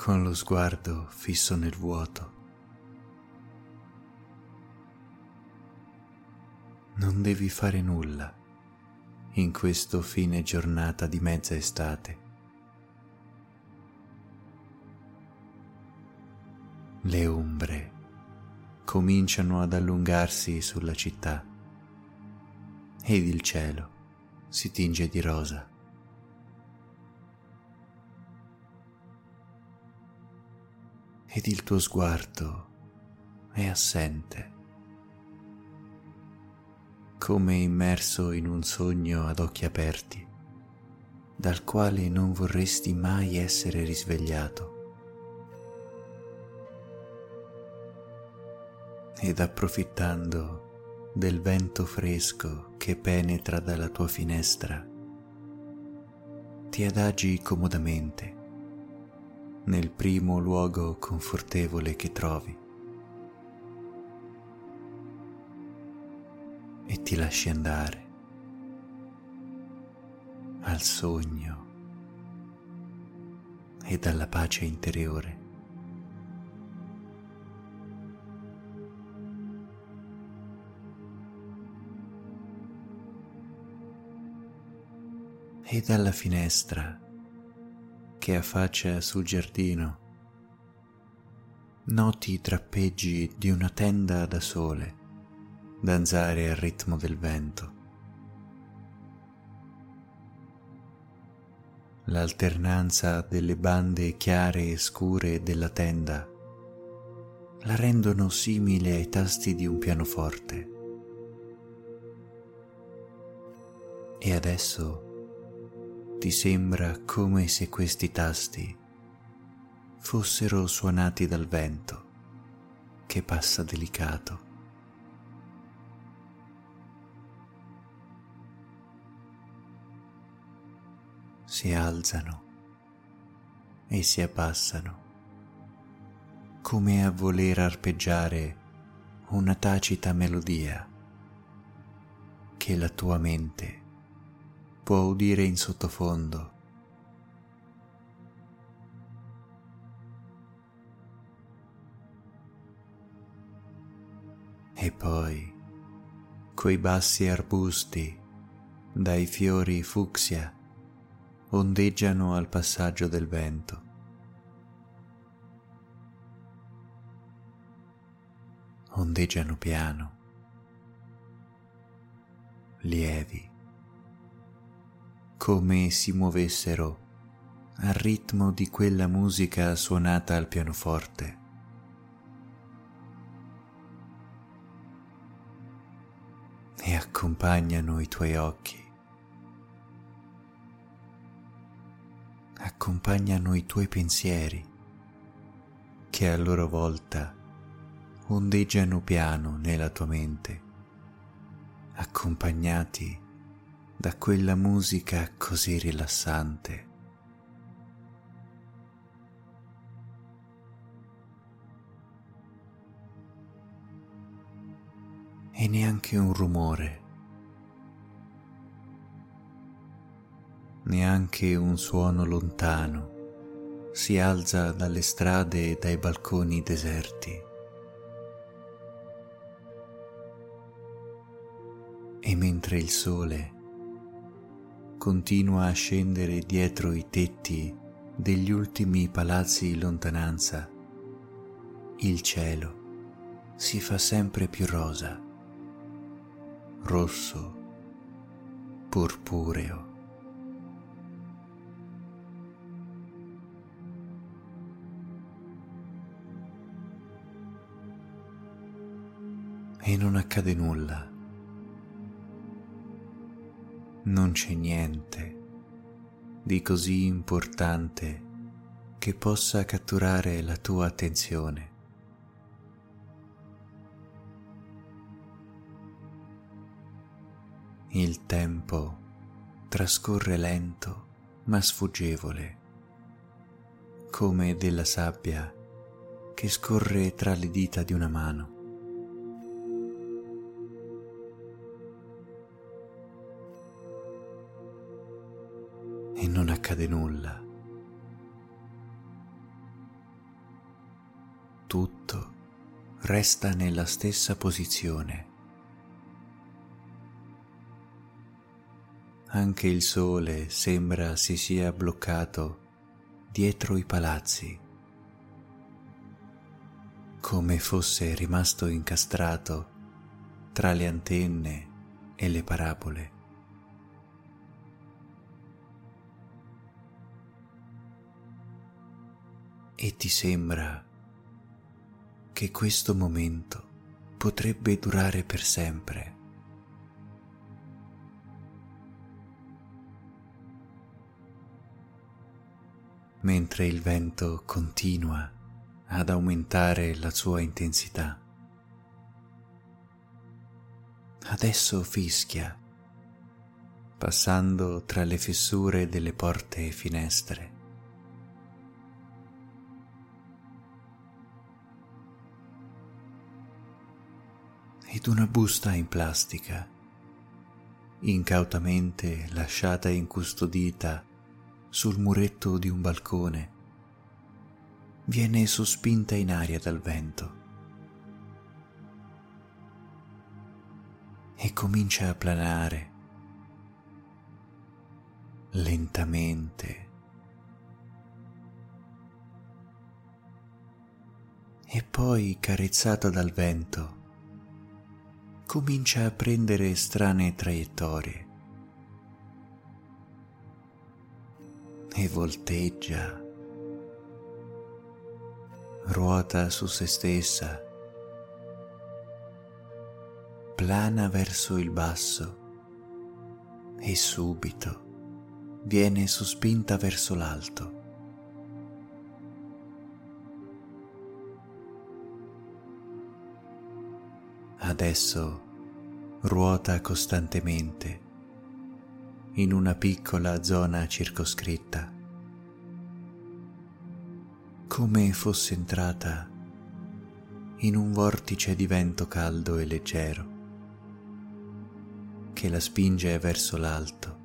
con lo sguardo fisso nel vuoto. Non devi fare nulla in questo fine giornata di mezza estate. Le ombre cominciano ad allungarsi sulla città ed il cielo si tinge di rosa. Ed il tuo sguardo è assente, come immerso in un sogno ad occhi aperti, dal quale non vorresti mai essere risvegliato. Ed approfittando del vento fresco che penetra dalla tua finestra, ti adagi comodamente nel primo luogo confortevole che trovi e ti lasci andare al sogno e alla pace interiore. e dalla finestra che affaccia sul giardino noti i trappeggi di una tenda da sole danzare al ritmo del vento. L'alternanza delle bande chiare e scure della tenda la rendono simile ai tasti di un pianoforte. E adesso ti sembra come se questi tasti fossero suonati dal vento che passa delicato. Si alzano e si abbassano come a voler arpeggiare una tacita melodia che la tua mente può udire in sottofondo. E poi quei bassi arbusti dai fiori fucsia ondeggiano al passaggio del vento. Ondeggiano piano, lievi come si muovessero al ritmo di quella musica suonata al pianoforte. E accompagnano i tuoi occhi, accompagnano i tuoi pensieri che a loro volta ondeggiano piano nella tua mente, accompagnati da quella musica così rilassante. E neanche un rumore, neanche un suono lontano si alza dalle strade e dai balconi deserti. E mentre il sole continua a scendere dietro i tetti degli ultimi palazzi in lontananza, il cielo si fa sempre più rosa, rosso, purpureo. E non accade nulla non c'è niente di così importante che possa catturare la tua attenzione. Il tempo trascorre lento ma sfuggevole, come della sabbia che scorre tra le dita di una mano. E non accade nulla. tutto resta nella stessa posizione. Anche il sole sembra si sia bloccato dietro i palazzi, come fosse rimasto incastrato tra le antenne e le parabole. E ti sembra che questo momento potrebbe durare per sempre. Mentre il vento continua ad aumentare la sua intensità. Adesso fischia, passando tra le fessure delle porte e finestre. Ed una busta in plastica, incautamente lasciata incustodita sul muretto di un balcone, viene sospinta in aria dal vento e comincia a planare lentamente. E poi, carezzata dal vento, comincia a prendere strane traiettorie. E volteggia, ruota su se stessa, plana verso il basso. E subito viene sospinta verso l'alto. Adesso ruota costantemente in una piccola zona circoscritta, come fosse entrata in un vortice di vento caldo e leggero che la spinge verso l'alto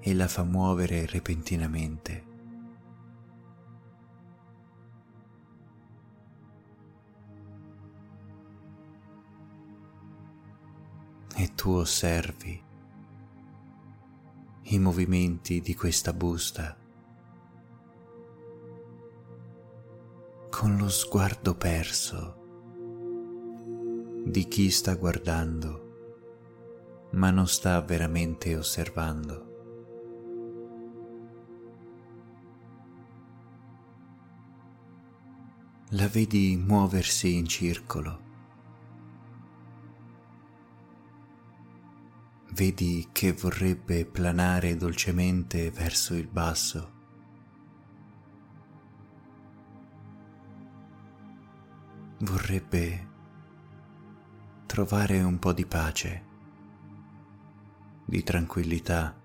e la fa muovere repentinamente e tu osservi i movimenti di questa busta con lo sguardo perso di chi sta guardando ma non sta veramente osservando. La vedi muoversi in circolo vedi che vorrebbe planare dolcemente verso il basso. Vorrebbe trovare un po' di pace, di tranquillità,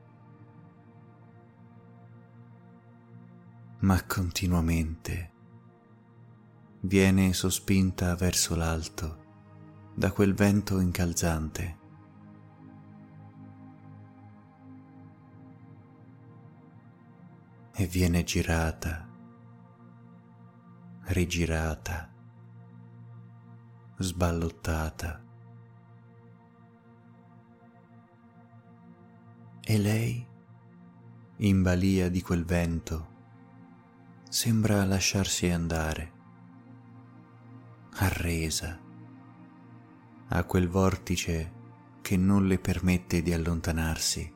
ma continuamente viene sospinta verso l'alto da quel vento incalzante e viene girata, rigirata, sballottata. E lei, in balia di quel vento, sembra lasciarsi andare, arresa a quel vortice che non le permette di allontanarsi.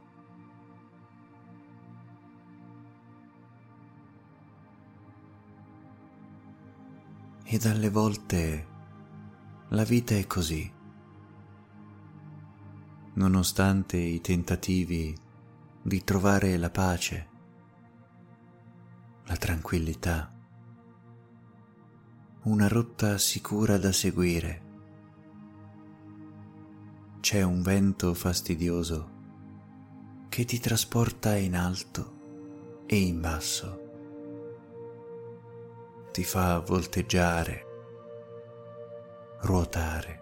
E dalle volte la vita è così. Nonostante i tentativi di trovare la pace, la tranquillità, una rotta sicura da seguire, c'è un vento fastidioso che ti trasporta in alto e in basso ti fa volteggiare, ruotare.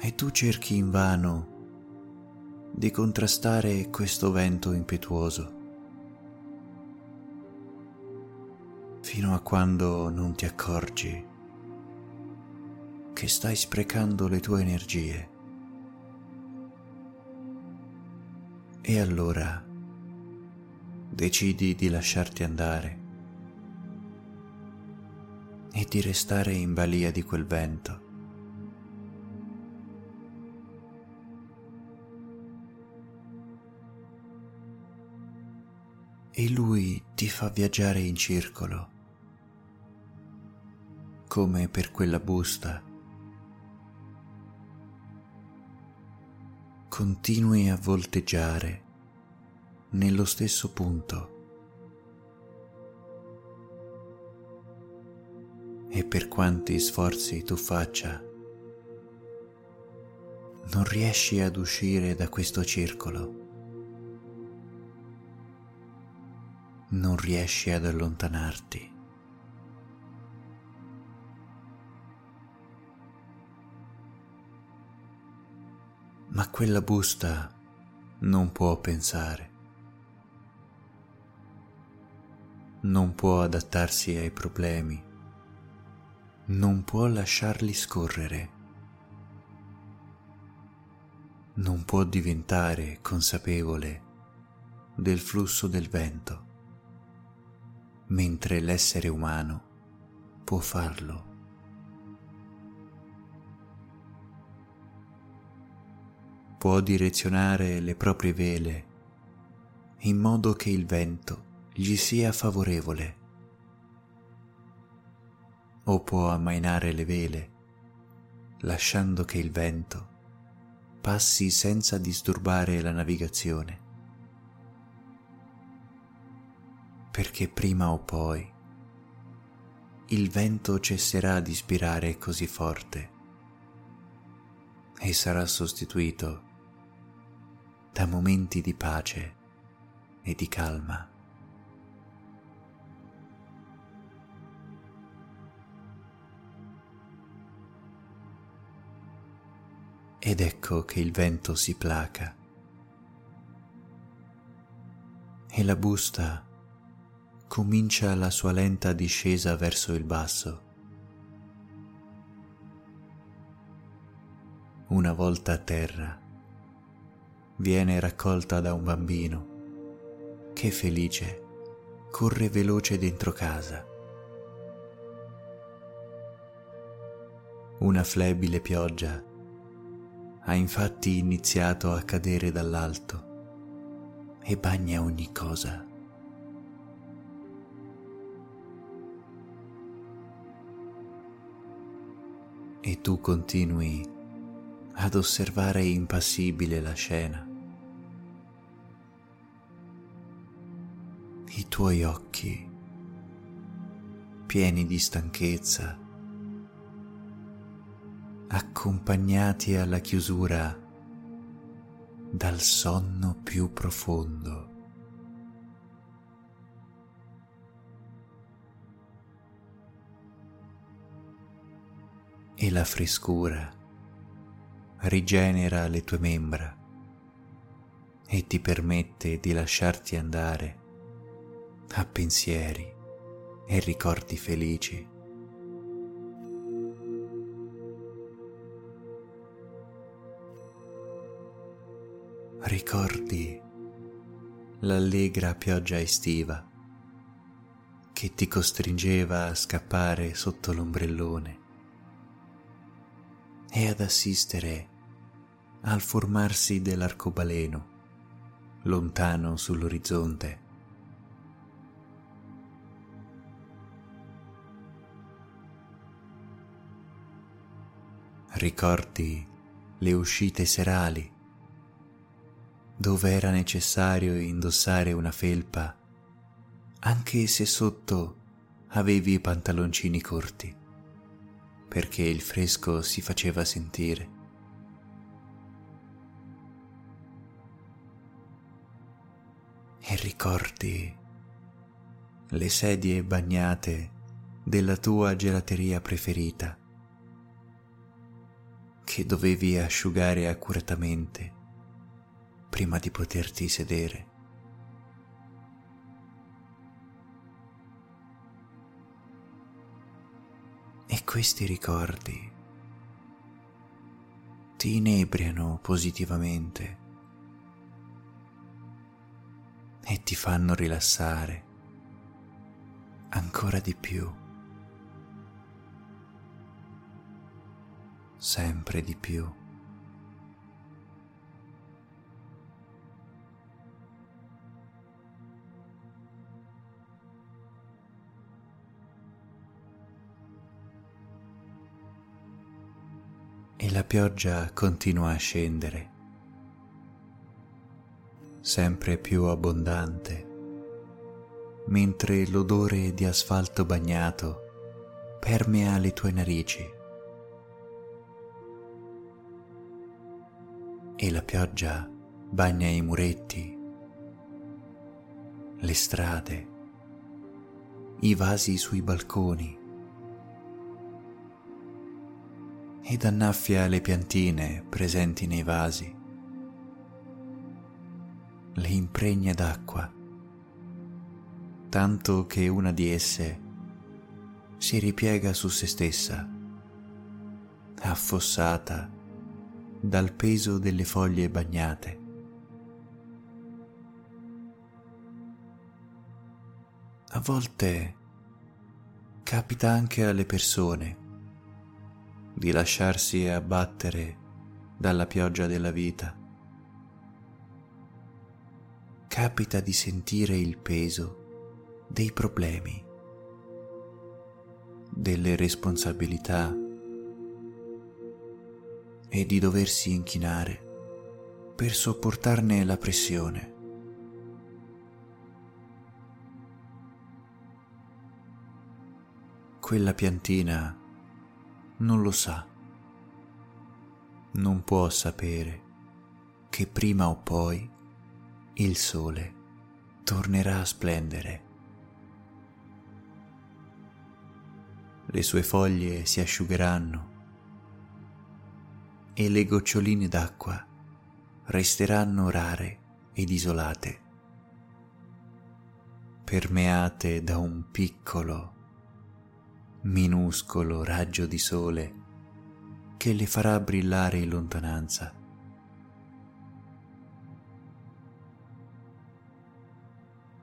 E tu cerchi invano di contrastare questo vento impetuoso. fino a quando non ti accorgi che stai sprecando le tue energie. E allora decidi di lasciarti andare e di restare in balia di quel vento. E lui ti fa viaggiare in circolo, come per quella busta. Continui a volteggiare nello stesso punto. E per quanti sforzi tu faccia, non riesci ad uscire da questo circolo. Non riesci ad allontanarti. Ma quella busta non può pensare. Non può adattarsi ai problemi, non può lasciarli scorrere, non può diventare consapevole del flusso del vento, mentre l'essere umano può farlo. Può direzionare le proprie vele in modo che il vento gli sia favorevole. O può ammainare le vele, lasciando che il vento passi senza disturbare la navigazione, perché prima o poi il vento cesserà di spirare così forte e sarà sostituito da momenti di pace e di calma. Ed ecco che il vento si placa e la busta comincia la sua lenta discesa verso il basso. Una volta a terra, viene raccolta da un bambino che felice corre veloce dentro casa. Una flebile pioggia ha infatti iniziato a cadere dall'alto e bagna ogni cosa. E tu continui ad osservare impassibile la scena. I tuoi occhi, pieni di stanchezza, accompagnati alla chiusura dal sonno più profondo. E la frescura rigenera le tue membra e ti permette di lasciarti andare a pensieri e ricordi felici. Ricordi l'allegra pioggia estiva che ti costringeva a scappare sotto l'ombrellone e ad assistere al formarsi dell'arcobaleno lontano sull'orizzonte. Ricordi le uscite serali dove era necessario indossare una felpa, anche se sotto avevi i pantaloncini corti, perché il fresco si faceva sentire. E ricordi le sedie bagnate della tua gelateria preferita, che dovevi asciugare accuratamente prima di poterti sedere. questi ricordi ti inebriano positivamente e ti fanno rilassare ancora di più, sempre di più. E la pioggia continua a scendere, sempre più abbondante, mentre l'odore di asfalto bagnato permea le tue narici. E la pioggia bagna i muretti, le strade, i vasi sui balconi ed annaffia le piantine presenti nei vasi. Le impregna d'acqua, tanto che una di esse si ripiega su se stessa, affossata dal peso delle foglie bagnate. A volte capita anche alle persone di lasciarsi abbattere dalla pioggia della vita. Capita di sentire il peso dei problemi, delle responsabilità e di doversi inchinare per sopportarne la pressione. Quella piantina non lo sa, non può sapere che prima o poi il sole tornerà a splendere. Le sue foglie si asciugheranno e le goccioline d'acqua resteranno rare ed isolate, permeate da un piccolo minuscolo raggio di sole che le farà brillare in lontananza.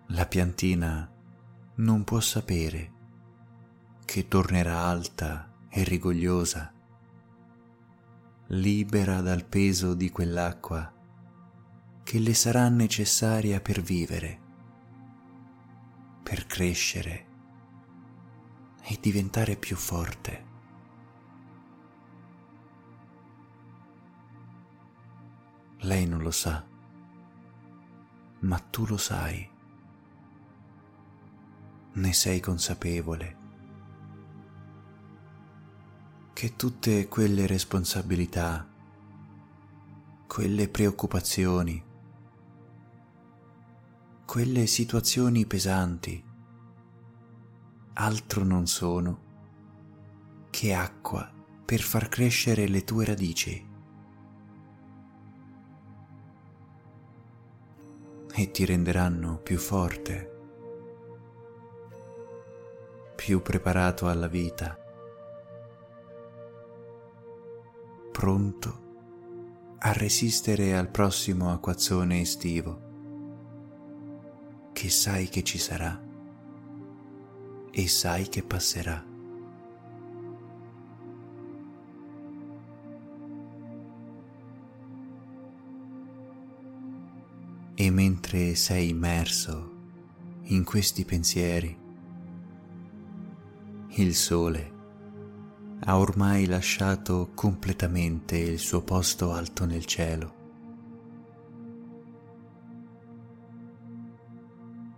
La piantina non può sapere che tornerà alta e rigogliosa, libera dal peso di quell'acqua che le sarà necessaria per vivere, per crescere e diventare più forte. Lei non lo sa, ma tu lo sai, ne sei consapevole che tutte quelle responsabilità, quelle preoccupazioni, quelle situazioni pesanti altro non sono che acqua per far crescere le tue radici. E ti renderanno più forte, più preparato alla vita, pronto a resistere al prossimo acquazzone estivo che sai che ci sarà e sai che passerà. E mentre sei immerso in questi pensieri, il sole ha ormai lasciato completamente il suo posto alto nel cielo.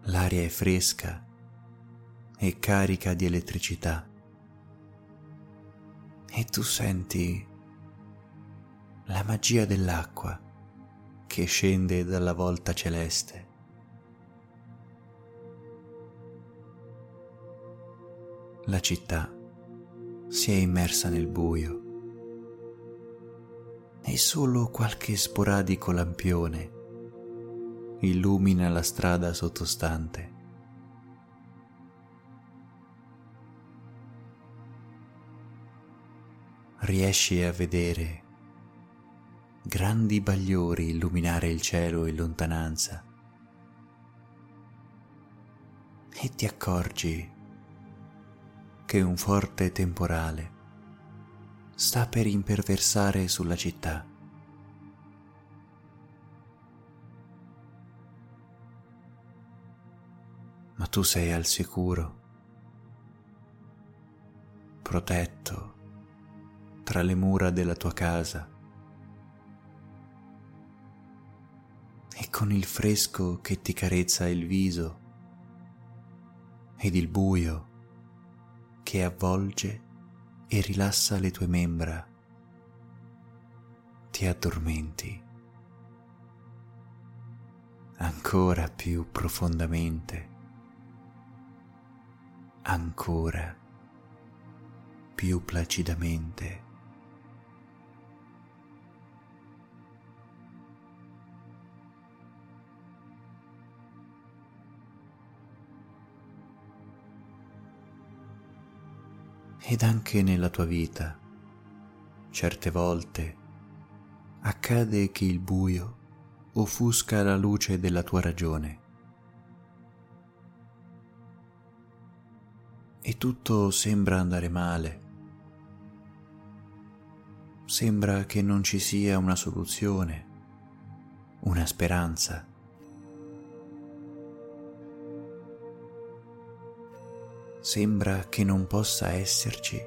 L'aria è fresca e carica di elettricità. E tu senti la magia dell'acqua che scende dalla volta celeste. La città si è immersa nel buio e solo qualche sporadico lampione illumina la strada sottostante. Riesci a vedere grandi bagliori illuminare il cielo in lontananza e ti accorgi che un forte temporale sta per imperversare sulla città. Ma tu sei al sicuro, protetto tra le mura della tua casa e con il fresco che ti carezza il viso ed il buio che avvolge e rilassa le tue membra, ti addormenti ancora più profondamente, ancora più placidamente. Ed anche nella tua vita. Certe volte accade che il buio offusca la luce della tua ragione e tutto sembra andare male. Sembra che non ci sia una soluzione, una speranza. Sembra che non possa esserci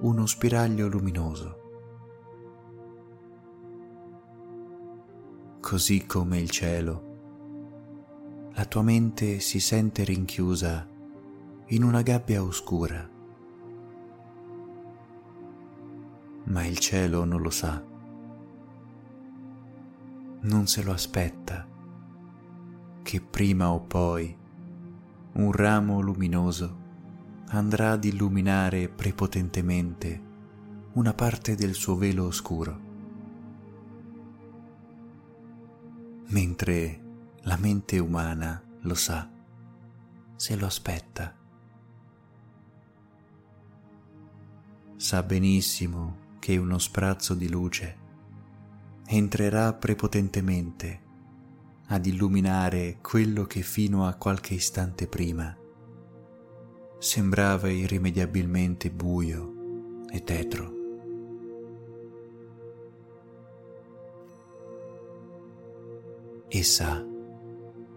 uno spiraglio luminoso. Così come il cielo, la tua mente si sente rinchiusa in una gabbia oscura. Ma il cielo non lo sa, non se lo aspetta che prima o poi un ramo luminoso andrà ad illuminare prepotentemente una parte del suo velo oscuro, mentre la mente umana lo sa, se lo aspetta. Sa benissimo che uno sprazzo di luce entrerà prepotentemente ad illuminare quello che fino a qualche istante prima sembrava irrimediabilmente buio e tetro. E sa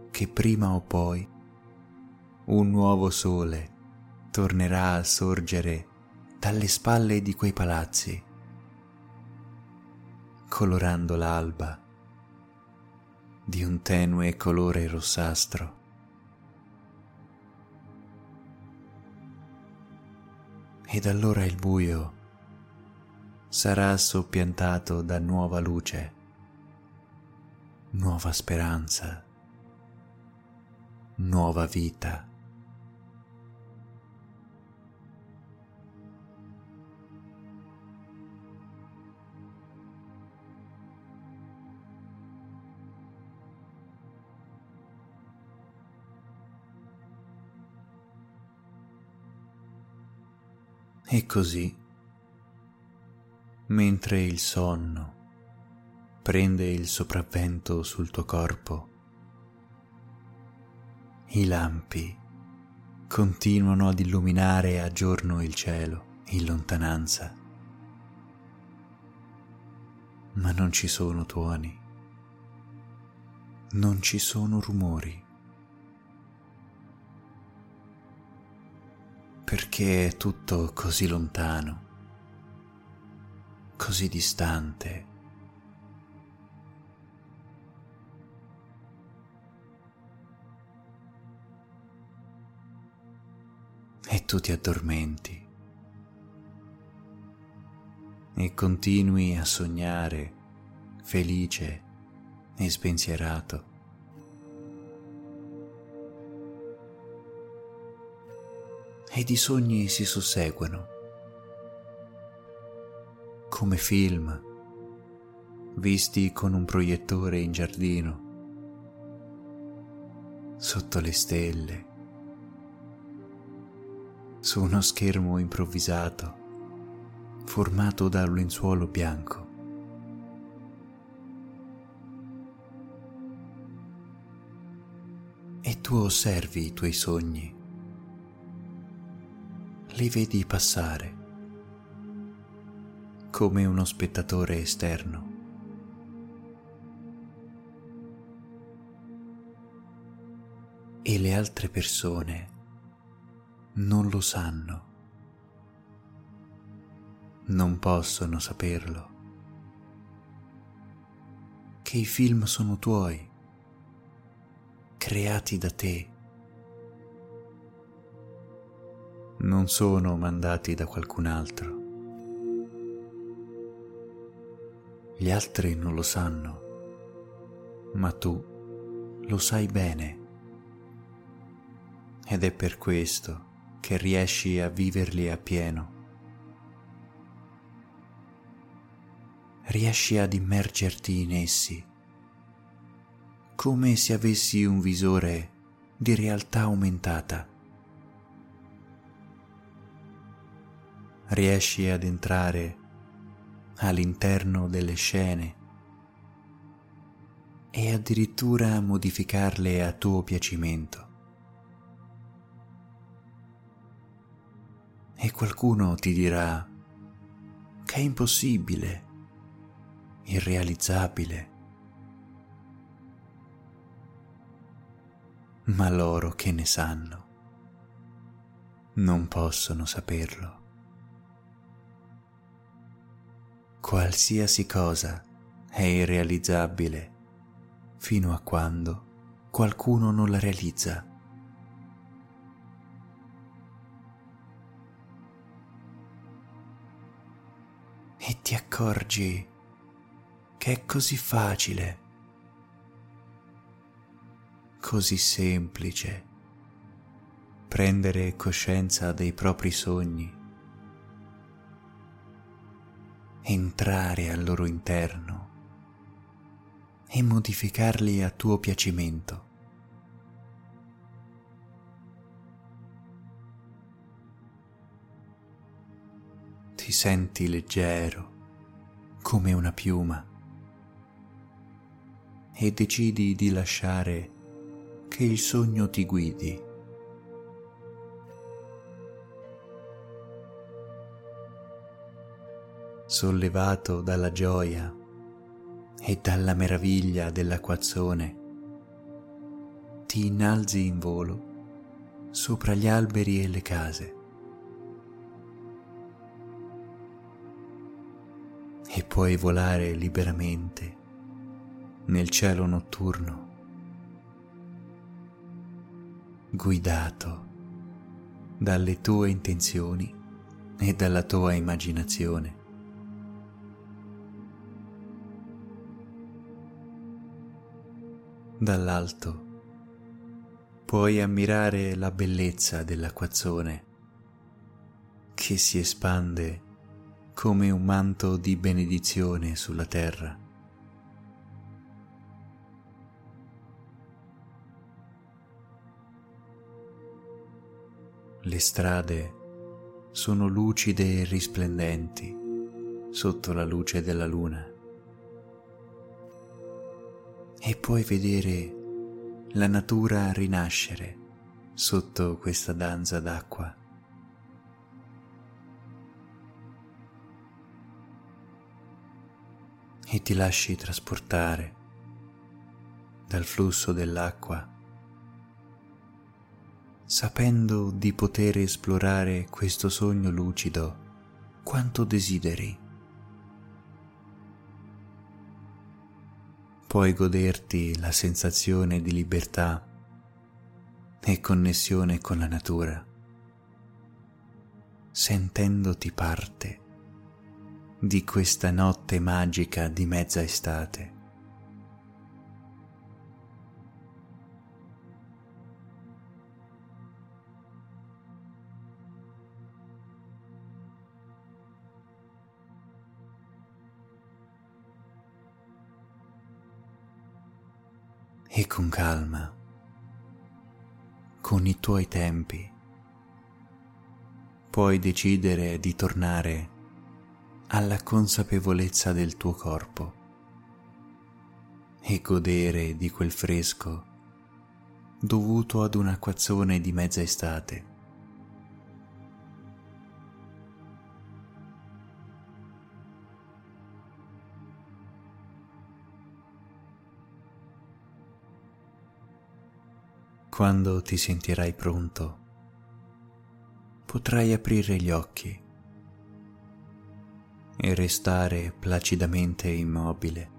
che prima o poi un nuovo sole tornerà a sorgere dalle spalle di quei palazzi, colorando l'alba di un tenue colore rossastro. Ed allora il buio sarà soppiantato da nuova luce, nuova speranza, nuova vita. E così, mentre il sonno prende il sopravvento sul tuo corpo, i lampi continuano ad illuminare a giorno il cielo in lontananza, ma non ci sono tuoni, non ci sono rumori. Perché è tutto così lontano, così distante. E tu ti addormenti e continui a sognare felice e spensierato. Ed i sogni si susseguono, come film visti con un proiettore in giardino, sotto le stelle, su uno schermo improvvisato, formato da un lenzuolo bianco. E tu osservi i tuoi sogni, li vedi passare come uno spettatore esterno. E le altre persone non lo sanno, non possono saperlo, che i film sono tuoi, creati da te, non sono mandati da qualcun altro. Gli altri non lo sanno, ma tu lo sai bene. Ed è per questo che riesci a viverli appieno. Riesci ad immergerti in essi, come se avessi un visore di realtà aumentata. Riesci ad entrare all'interno delle scene e addirittura modificarle a tuo piacimento. E qualcuno ti dirà che è impossibile, irrealizzabile. Ma loro che ne sanno, non possono saperlo. Qualsiasi cosa è irrealizzabile fino a quando qualcuno non la realizza. E ti accorgi che è così facile, così semplice prendere coscienza dei propri sogni entrare al loro interno e modificarli a tuo piacimento. Ti senti leggero come una piuma e decidi di lasciare che il sogno ti guidi. Sollevato dalla gioia e dalla meraviglia dell'acquazzone, ti innalzi in volo sopra gli alberi e le case. E puoi volare liberamente nel cielo notturno, guidato dalle tue intenzioni e dalla tua immaginazione. Dall'alto puoi ammirare la bellezza dell'acquazzone che si espande come un manto di benedizione sulla terra. Le strade sono lucide e risplendenti sotto la luce della luna e puoi vedere la natura rinascere sotto questa danza d'acqua. E ti lasci trasportare dal flusso dell'acqua, sapendo di poter esplorare questo sogno lucido quanto desideri. Puoi goderti la sensazione di libertà e connessione con la natura, sentendoti parte di questa notte magica di mezza estate. E con calma, con i tuoi tempi, puoi decidere di tornare alla consapevolezza del tuo corpo e godere di quel fresco dovuto ad un acquazzone di mezza estate. Quando ti sentirai pronto, potrai aprire gli occhi e restare placidamente immobile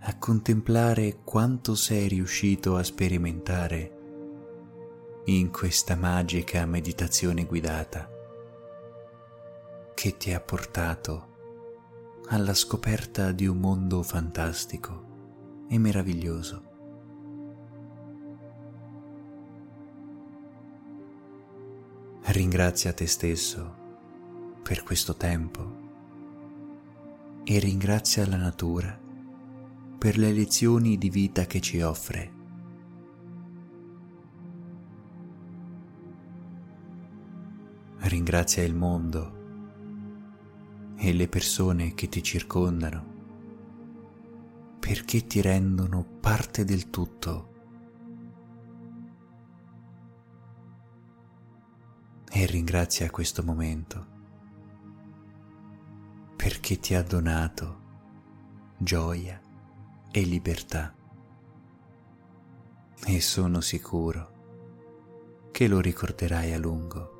a contemplare quanto sei riuscito a sperimentare in questa magica meditazione guidata che ti ha portato alla scoperta di un mondo fantastico e meraviglioso. Ringrazia te stesso per questo tempo e ringrazia la natura per le lezioni di vita che ci offre. Ringrazia il mondo e le persone che ti circondano perché ti rendono parte del tutto. E ringrazia questo momento perché ti ha donato gioia e libertà. E sono sicuro che lo ricorderai a lungo.